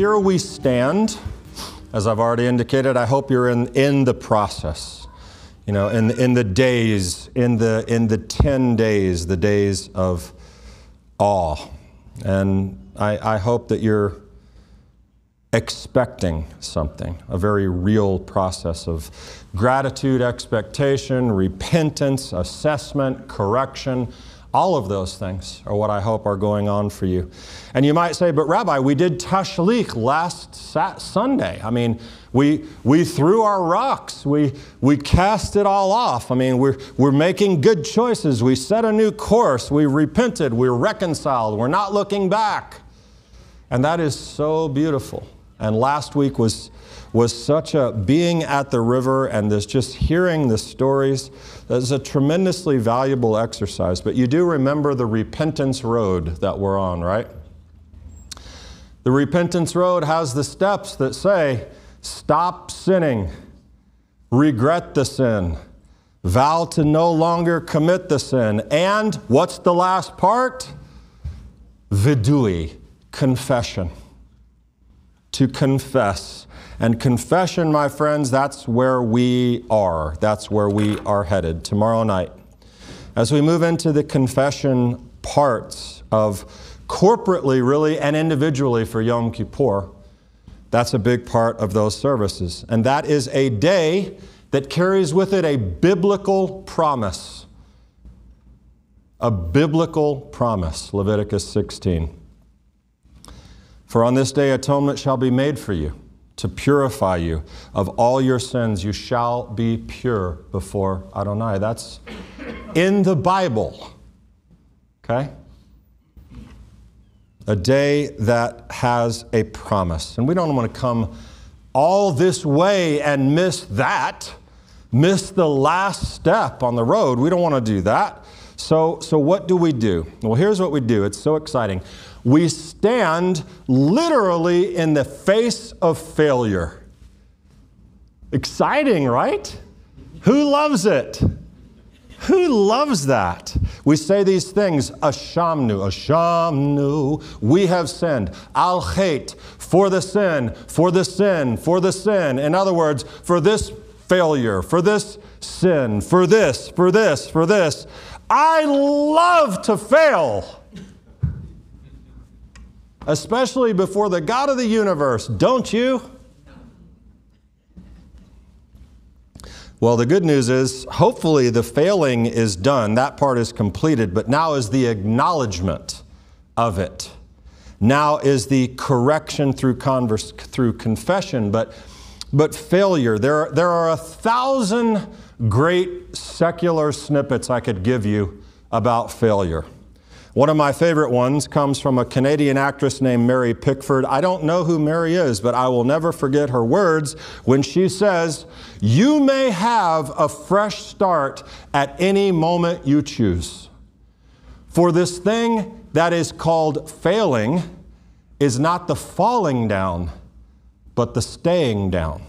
here we stand. As I've already indicated, I hope you're in, in the process. You know, in, in the days, in the, in the 10 days, the days of awe. And I, I hope that you're expecting something, a very real process of gratitude, expectation, repentance, assessment, correction. All of those things are what I hope are going on for you. And you might say, but Rabbi, we did Tashlich last sat- Sunday. I mean, we, we threw our rocks. We, we cast it all off. I mean, we're, we're making good choices. We set a new course. We repented. We're reconciled. We're not looking back. And that is so beautiful. And last week was, was such a being at the river and this just hearing the stories. That's a tremendously valuable exercise. But you do remember the repentance road that we're on, right? The repentance road has the steps that say, stop sinning, regret the sin, vow to no longer commit the sin, and what's the last part? Vidui, confession to confess. And confession, my friends, that's where we are. That's where we are headed tomorrow night. As we move into the confession parts of corporately, really, and individually for Yom Kippur, that's a big part of those services. And that is a day that carries with it a biblical promise. A biblical promise, Leviticus 16. For on this day atonement shall be made for you, to purify you of all your sins. You shall be pure before Adonai. That's in the Bible. Okay? A day that has a promise. And we don't want to come all this way and miss that, miss the last step on the road. We don't want to do that. So, so what do we do? Well, here's what we do. It's so exciting. We stand literally in the face of failure. Exciting, right? Who loves it? Who loves that? We say these things, Ashamnu, Ashamnu, we have sinned. Al Khait, for the sin, for the sin, for the sin. In other words, for this failure, for this sin, for this, for this, for this. I love to fail especially before the God of the universe, don't you? Well, the good news is hopefully the failing is done. That part is completed, but now is the acknowledgement of it. Now is the correction through, converse, through confession, but, but failure. There, there are a thousand great secular snippets I could give you about failure. One of my favorite ones comes from a Canadian actress named Mary Pickford. I don't know who Mary is, but I will never forget her words when she says, You may have a fresh start at any moment you choose. For this thing that is called failing is not the falling down, but the staying down.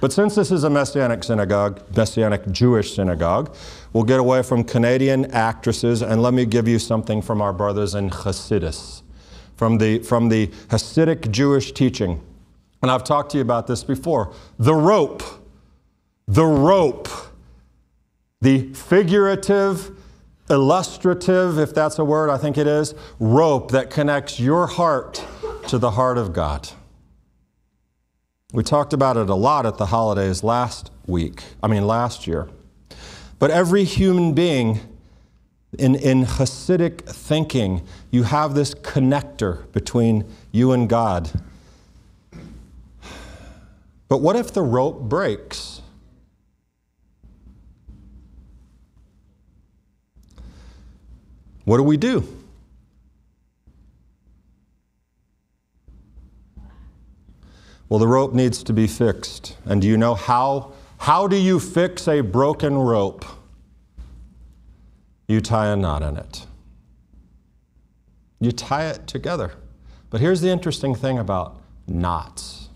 But since this is a Messianic synagogue, Messianic Jewish synagogue, we'll get away from Canadian actresses and let me give you something from our brothers in Hasidus, from the, from the Hasidic Jewish teaching. And I've talked to you about this before. The rope, the rope, the figurative, illustrative, if that's a word, I think it is, rope that connects your heart to the heart of God. We talked about it a lot at the holidays last week, I mean, last year. But every human being, in, in Hasidic thinking, you have this connector between you and God. But what if the rope breaks? What do we do? Well, the rope needs to be fixed. And do you know how? How do you fix a broken rope? You tie a knot in it. You tie it together. But here's the interesting thing about knots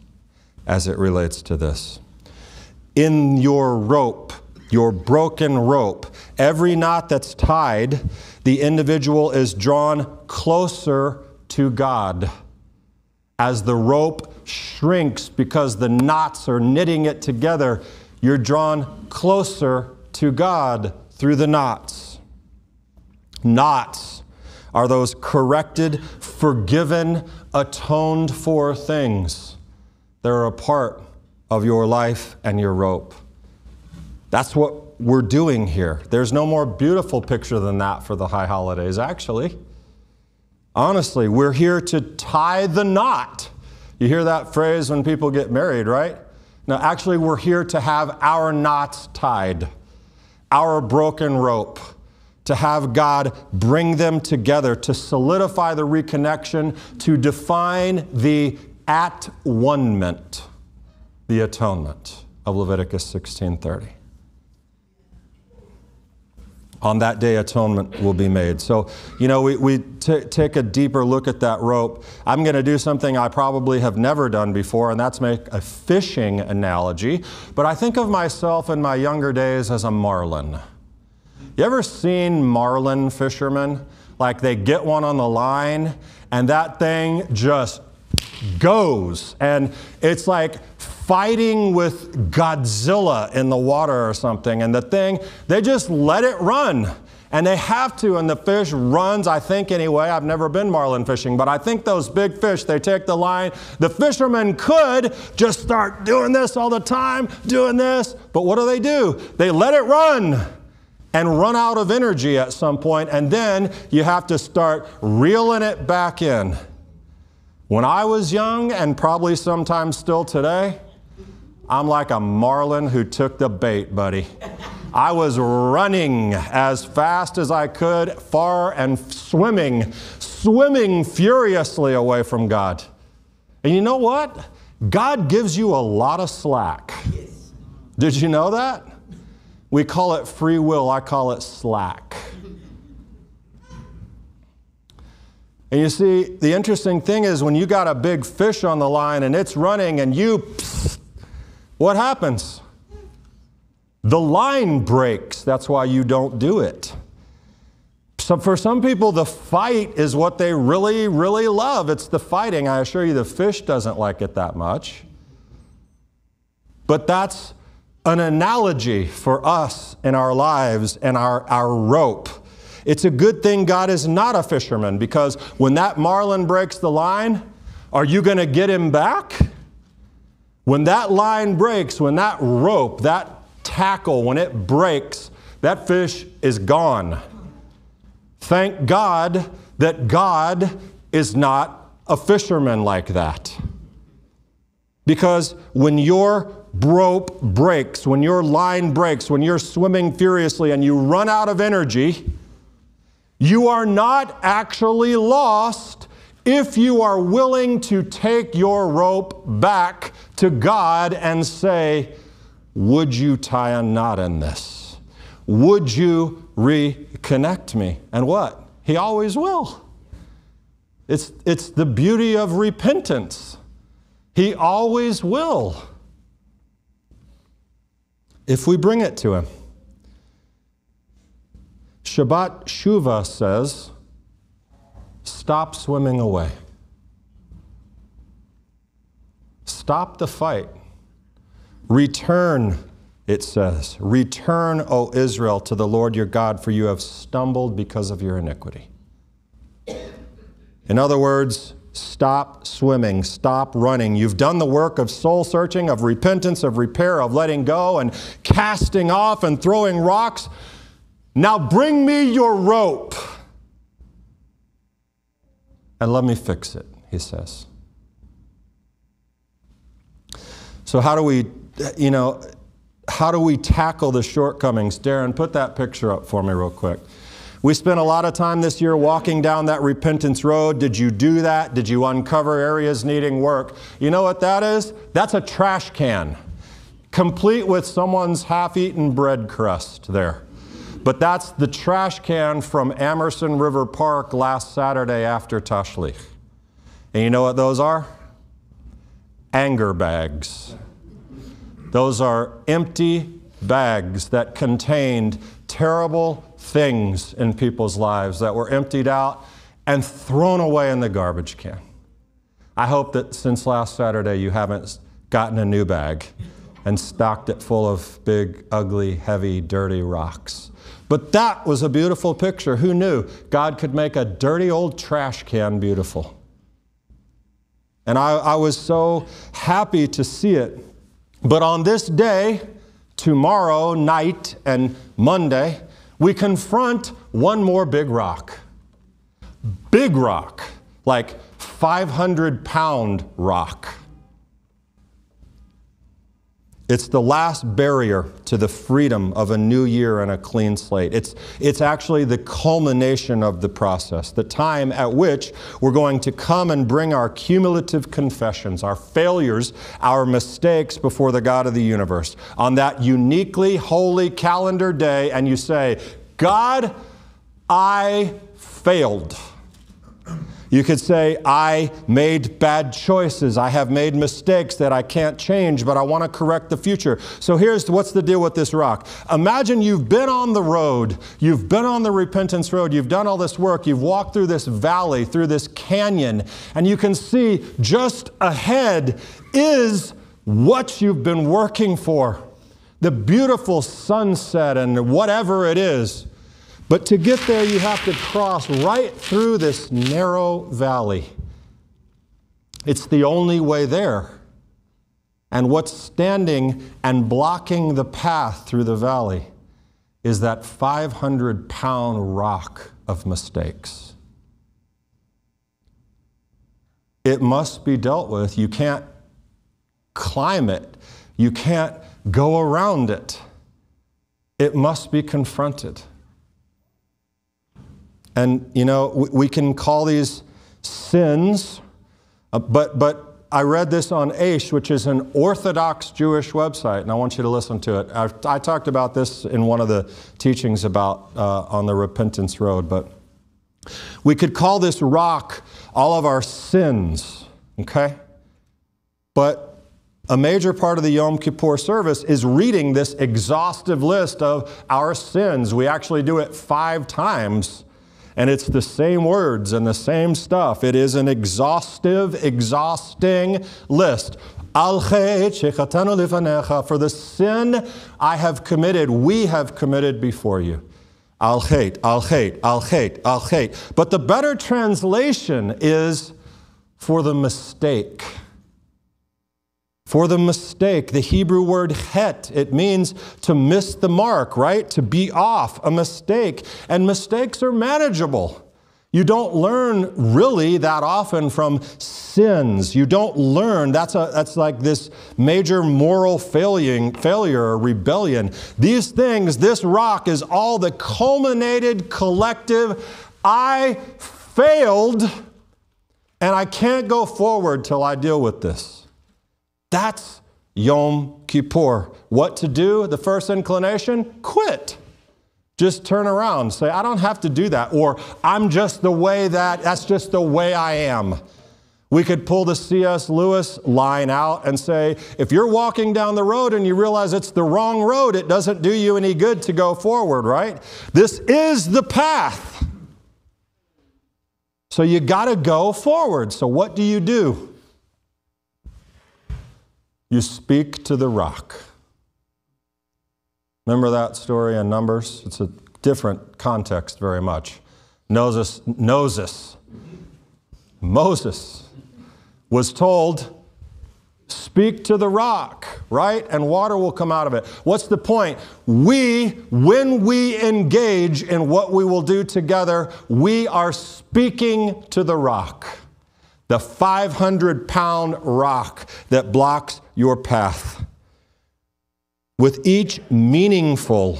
as it relates to this. In your rope, your broken rope, every knot that's tied, the individual is drawn closer to God As the rope shrinks because the knots are knitting it together, you're drawn closer to God through the knots. Knots are those corrected, forgiven, atoned for things that are a part of your life and your rope. That's what we're doing here. There's no more beautiful picture than that for the high holidays, actually. Honestly, we're here to tie the knot. You hear that phrase when people get married, right? No, actually, we're here to have our knot tied, our broken rope, to have God bring them together, to solidify the reconnection, to define the at one-ment, the atonement of Leviticus 16:30 on that day atonement will be made. So you know we, we t- take a deeper look at that rope. I'm going to do something i probably have never done before and that's make a fishing analogy. But i think of myself in my younger days as a marlin. You ever seen marlin fishermen? Like they get one on the line and that thing just goes and it's like fighting with Godzilla in the water or something. And the thing, they just let it run. And they have to, and the fish runs, I think anyway. I've never been marlin fishing, but I think those big fish, they take the line. The fishermen could just start doing this all the time, doing this, but what do they do? They let it run and run out of energy at some point, and then you have to start reeling it back in. When I was young, and probably sometimes still today, I'm like a marlin who took the bait, buddy. I was running as fast as I could, far and swimming, swimming furiously away from God. And you know what? God gives you a lot of slack. Did you know that? We call it free will, I call it slack. And you see, the interesting thing is when you got a big fish on the line and it's running and you psst, what happens? The line breaks. That's why you don't do it. So for some people, the fight is what they really, really love. It's the fighting. I assure you, the fish doesn't like it that much. But that's an analogy for us in our lives and our, our rope. It's a good thing God is not a fisherman because when that marlin breaks the line, are you going to get him back? When that line breaks, when that rope, that tackle, when it breaks, that fish is gone. Thank God that God is not a fisherman like that. Because when your rope breaks, when your line breaks, when you're swimming furiously and you run out of energy, you are not actually lost if you are willing to take your rope back to God and say, Would you tie a knot in this? Would you reconnect me? And what? He always will. It's, it's the beauty of repentance. He always will. If we bring it to Him. Shabbat Shuvah says, stop swimming away. Stop the fight. Return, it says. Return, O Israel, to the Lord your God, for you have stumbled because of your iniquity. In other words, stop swimming, stop running. You've done the work of soul searching, of repentance, of repair, of letting go and casting off and throwing rocks. Now bring me your rope and let me fix it, he says. So, how do we, you know, how do we tackle the shortcomings? Darren, put that picture up for me, real quick. We spent a lot of time this year walking down that repentance road. Did you do that? Did you uncover areas needing work? You know what that is? That's a trash can, complete with someone's half eaten bread crust there. But that's the trash can from Amerson River Park last Saturday after Tashlich. And you know what those are? anger bags. Those are empty bags that contained terrible things in people's lives that were emptied out and thrown away in the garbage can. I hope that since last Saturday you haven't gotten a new bag and stocked it full of big, ugly, heavy, dirty rocks. But that was a beautiful picture. Who knew God could make a dirty old trash can beautiful? And I, I was so happy to see it. But on this day, tomorrow night and Monday, we confront one more big rock. Big rock, like 500 pound rock. It's the last barrier to the freedom of a new year and a clean slate. It's, it's actually the culmination of the process, the time at which we're going to come and bring our cumulative confessions, our failures, our mistakes before the God of the universe on that uniquely holy calendar day, and you say, God, I failed. You could say, I made bad choices. I have made mistakes that I can't change, but I want to correct the future. So here's what's the deal with this rock. Imagine you've been on the road, you've been on the repentance road, you've done all this work, you've walked through this valley, through this canyon, and you can see just ahead is what you've been working for the beautiful sunset and whatever it is. But to get there, you have to cross right through this narrow valley. It's the only way there. And what's standing and blocking the path through the valley is that 500 pound rock of mistakes. It must be dealt with. You can't climb it, you can't go around it. It must be confronted. And, you know, we can call these sins, uh, but, but I read this on Aish, which is an Orthodox Jewish website, and I want you to listen to it. I, I talked about this in one of the teachings about uh, on the repentance road, but we could call this rock all of our sins, okay? But a major part of the Yom Kippur service is reading this exhaustive list of our sins. We actually do it five times and it's the same words and the same stuff. It is an exhaustive, exhausting list. For the sin I have committed, we have committed before you. Al hate, al hate, al hate, al hate. But the better translation is for the mistake for the mistake. The Hebrew word het, it means to miss the mark, right? To be off, a mistake. And mistakes are manageable. You don't learn really that often from sins. You don't learn. That's, a, that's like this major moral failing, failure or rebellion. These things, this rock is all the culminated collective. I failed and I can't go forward till I deal with this. That's Yom Kippur. What to do? The first inclination? Quit. Just turn around. Say, I don't have to do that. Or I'm just the way that, that's just the way I am. We could pull the C.S. Lewis line out and say, if you're walking down the road and you realize it's the wrong road, it doesn't do you any good to go forward, right? This is the path. So you got to go forward. So what do you do? You speak to the rock. Remember that story in Numbers? It's a different context very much. Moses, Moses, Moses was told, speak to the rock, right? And water will come out of it. What's the point? We, when we engage in what we will do together, we are speaking to the rock the 500 pound rock that blocks your path. With each meaningful,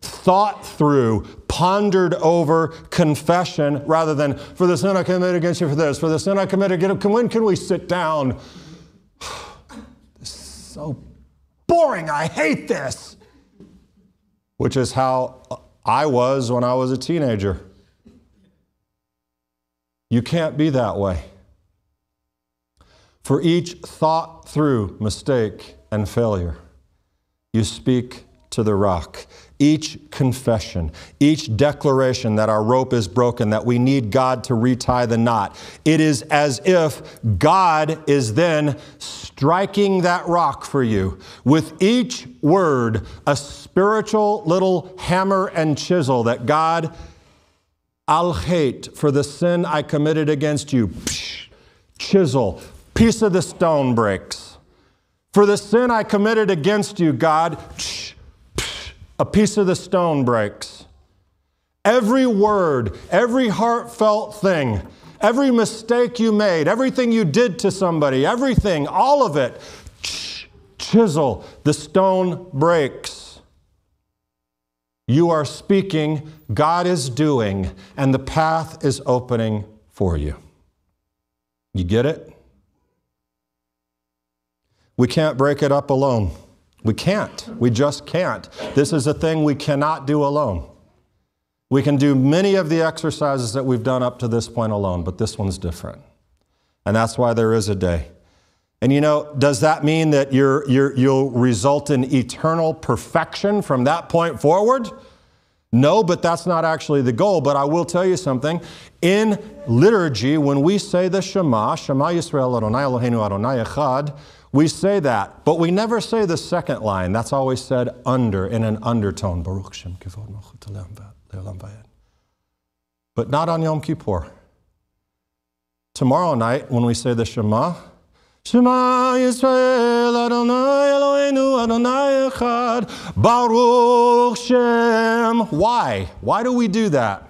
thought through, pondered over confession rather than, for the sin I committed against you for this, for the sin I committed against when can we sit down? this is so boring. I hate this. Which is how I was when I was a teenager. You can't be that way. For each thought through mistake and failure, you speak to the rock. Each confession, each declaration that our rope is broken, that we need God to retie the knot, it is as if God is then striking that rock for you. With each word, a spiritual little hammer and chisel that God, Al het for the sin I committed against you. Psh, chisel, piece of the stone breaks. For the sin I committed against you, God, a piece of the stone breaks. Every word, every heartfelt thing, every mistake you made, everything you did to somebody, everything, all of it, chisel, the stone breaks. You are speaking, God is doing, and the path is opening for you. You get it? We can't break it up alone. We can't. We just can't. This is a thing we cannot do alone. We can do many of the exercises that we've done up to this point alone, but this one's different. And that's why there is a day. And you know, does that mean that you're, you're, you'll result in eternal perfection from that point forward? No, but that's not actually the goal. But I will tell you something. In liturgy, when we say the Shema, Shema Yisrael Adonai Eloheinu Adonai Echad, we say that, but we never say the second line. That's always said under, in an undertone. Baruch Shem But not on Yom Kippur. Tomorrow night, when we say the Shema, Shema Yisrael Adonai Eloheinu Adonai Echad Baruch Shem. Why? Why do we do that?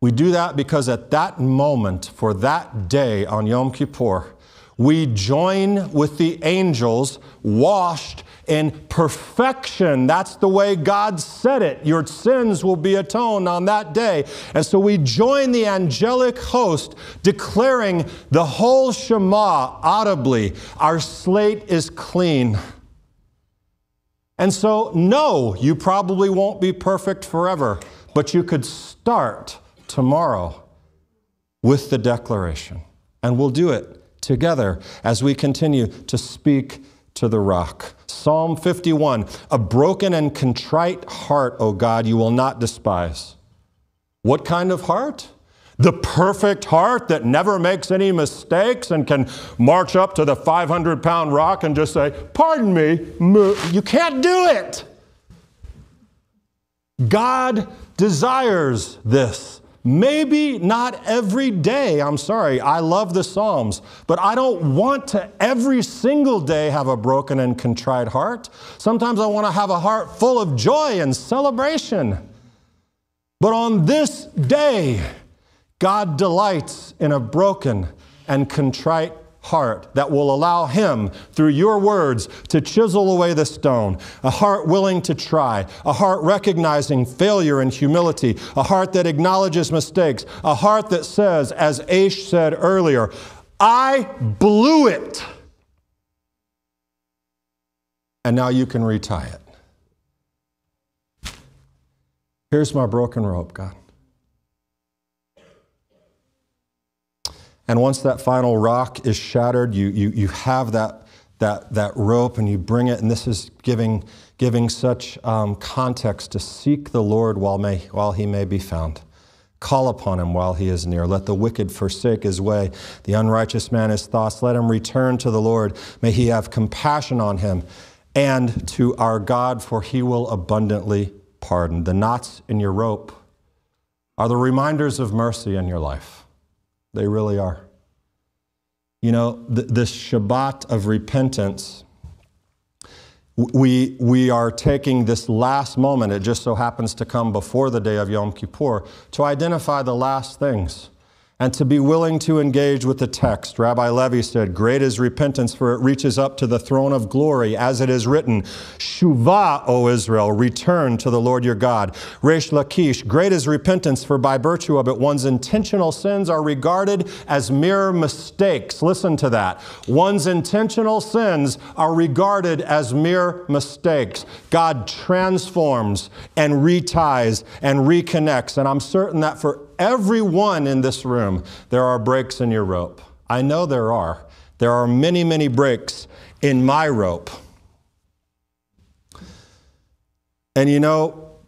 We do that because at that moment, for that day on Yom Kippur, we join with the angels washed in perfection. That's the way God said it. Your sins will be atoned on that day. And so we join the angelic host declaring the whole Shema audibly. Our slate is clean. And so, no, you probably won't be perfect forever, but you could start tomorrow with the declaration. And we'll do it together as we continue to speak to the rock. Psalm 51 A broken and contrite heart, O God, you will not despise. What kind of heart? The perfect heart that never makes any mistakes and can march up to the 500 pound rock and just say, Pardon me, you can't do it. God desires this. Maybe not every day, I'm sorry, I love the Psalms, but I don't want to every single day have a broken and contrite heart. Sometimes I want to have a heart full of joy and celebration. But on this day, God delights in a broken and contrite heart that will allow Him, through your words, to chisel away the stone. A heart willing to try. A heart recognizing failure and humility. A heart that acknowledges mistakes. A heart that says, as Aish said earlier, I blew it. And now you can retie it. Here's my broken rope, God. And once that final rock is shattered, you, you, you have that, that, that rope and you bring it, and this is giving, giving such um, context to seek the Lord while, may, while he may be found. Call upon him while he is near. Let the wicked forsake his way, the unrighteous man his thoughts. Let him return to the Lord. May he have compassion on him and to our God, for he will abundantly pardon. The knots in your rope are the reminders of mercy in your life. They really are. You know, th- this Shabbat of repentance, we, we are taking this last moment, it just so happens to come before the day of Yom Kippur, to identify the last things and to be willing to engage with the text. Rabbi Levi said, Great is repentance, for it reaches up to the throne of glory, as it is written, Shuvah, O Israel, return to the Lord your God. Resh Lakish, great is repentance, for by virtue of it, one's intentional sins are regarded as mere mistakes. Listen to that. One's intentional sins are regarded as mere mistakes. God transforms and reties and reconnects. And I'm certain that for everyone in this room, there are breaks in your rope. I know there are. There are many, many breaks in my rope. And you know,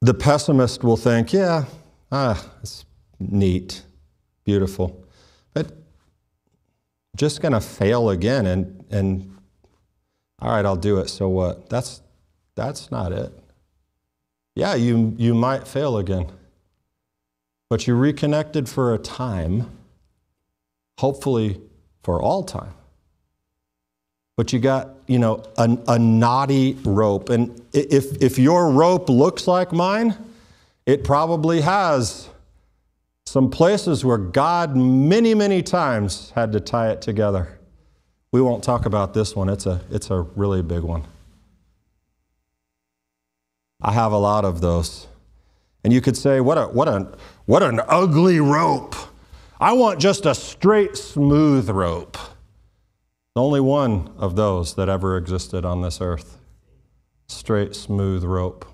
the pessimist will think, yeah, ah, it's neat, beautiful, but just going to fail again and, and all right, I'll do it. So what? That's, that's not it. Yeah, you, you might fail again, but you reconnected for a time, hopefully for all time. But you got, you know, a, a knotty rope. And if, if your rope looks like mine, it probably has some places where God many, many times had to tie it together. We won't talk about this one, it's a, it's a really big one. I have a lot of those. And you could say, what, a, what, a, what an ugly rope. I want just a straight, smooth rope. Only one of those that ever existed on this earth. Straight, smooth rope.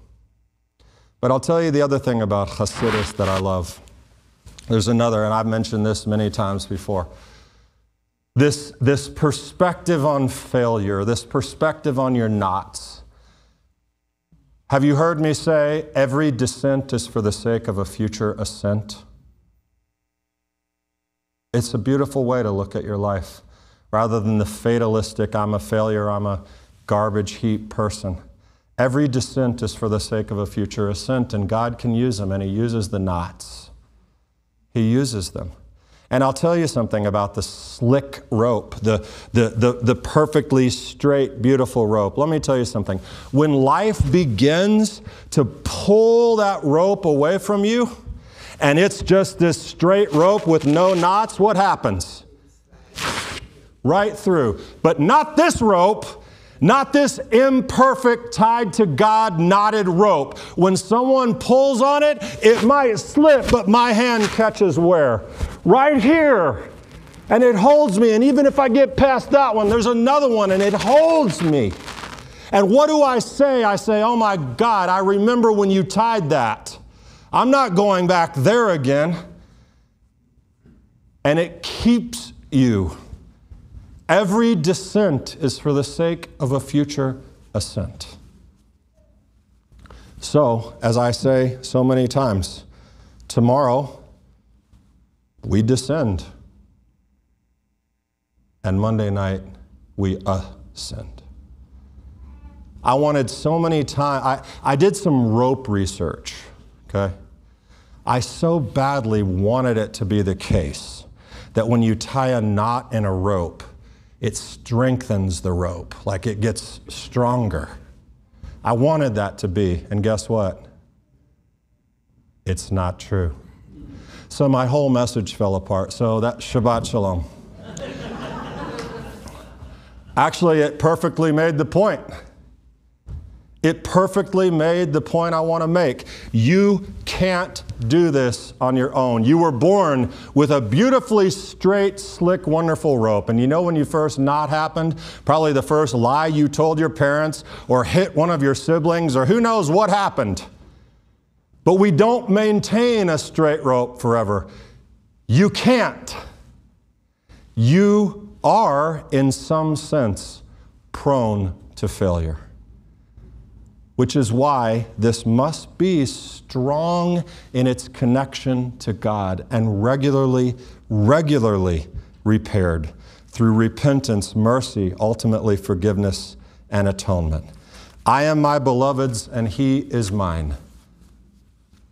But I'll tell you the other thing about Hasidus that I love. There's another, and I've mentioned this many times before. This, this perspective on failure, this perspective on your knots. Have you heard me say every descent is for the sake of a future ascent? It's a beautiful way to look at your life rather than the fatalistic, I'm a failure, I'm a garbage heap person. Every descent is for the sake of a future ascent, and God can use them, and He uses the knots. He uses them. And I'll tell you something about the slick rope, the, the, the, the, perfectly straight, beautiful rope. Let me tell you something. When life begins to pull that rope away from you, and it's just this straight rope with no knots, what happens? Right through. But not this rope. Not this imperfect, tied to God, knotted rope. When someone pulls on it, it might slip, but my hand catches where? Right here. And it holds me. And even if I get past that one, there's another one and it holds me. And what do I say? I say, Oh my God, I remember when you tied that. I'm not going back there again. And it keeps you. Every descent is for the sake of a future ascent. So, as I say so many times, tomorrow we descend. And Monday night, we ascend. I wanted so many times, I, I did some rope research, okay? I so badly wanted it to be the case that when you tie a knot in a rope, it strengthens the rope, like it gets stronger. I wanted that to be, and guess what? It's not true. So my whole message fell apart. So that Shabbat Shalom. Actually, it perfectly made the point. It perfectly made the point I want to make. You can't do this on your own. You were born with a beautifully straight, slick, wonderful rope. And you know when you first knot happened? Probably the first lie you told your parents or hit one of your siblings or who knows what happened. But we don't maintain a straight rope forever. You can't. You are, in some sense, prone to failure. Which is why this must be strong in its connection to God and regularly, regularly repaired through repentance, mercy, ultimately forgiveness, and atonement. I am my beloved's, and he is mine.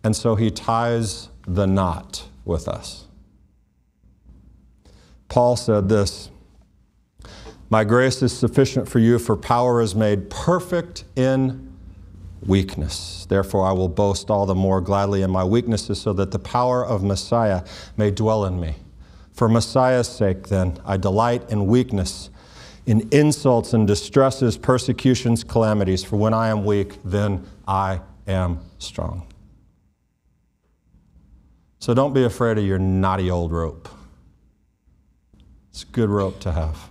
And so he ties the knot with us. Paul said this My grace is sufficient for you, for power is made perfect in weakness. Therefore, I will boast all the more gladly in my weaknesses, so that the power of Messiah may dwell in me. For Messiah's sake, then, I delight in weakness, in insults and distresses, persecutions, calamities. For when I am weak, then I am strong. So don't be afraid of your knotty old rope. It's a good rope to have.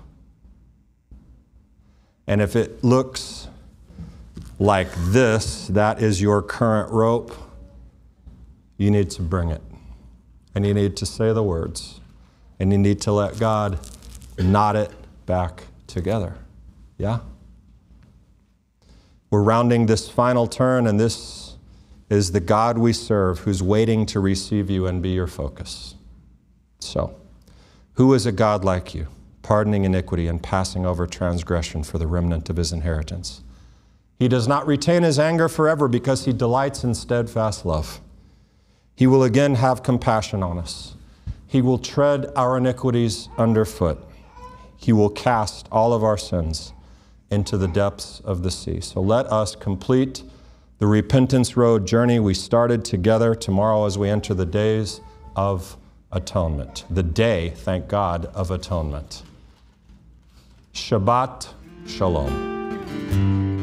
And if it looks like this, that is your current rope, you need to bring it. And you need to say the words. And you need to let God knot it back together. Yeah? We're rounding this final turn, and this is the God we serve who's waiting to receive you and be your focus. So, who is a God like you, pardoning iniquity and passing over transgression for the remnant of his inheritance? He does not retain his anger forever because he delights in steadfast love. He will again have compassion on us. He will tread our iniquities underfoot. He will cast all of our sins into the depths of the sea. So let us complete the repentance road journey we started together tomorrow as we enter the days of atonement. The day, thank God, of atonement. Shabbat Shalom.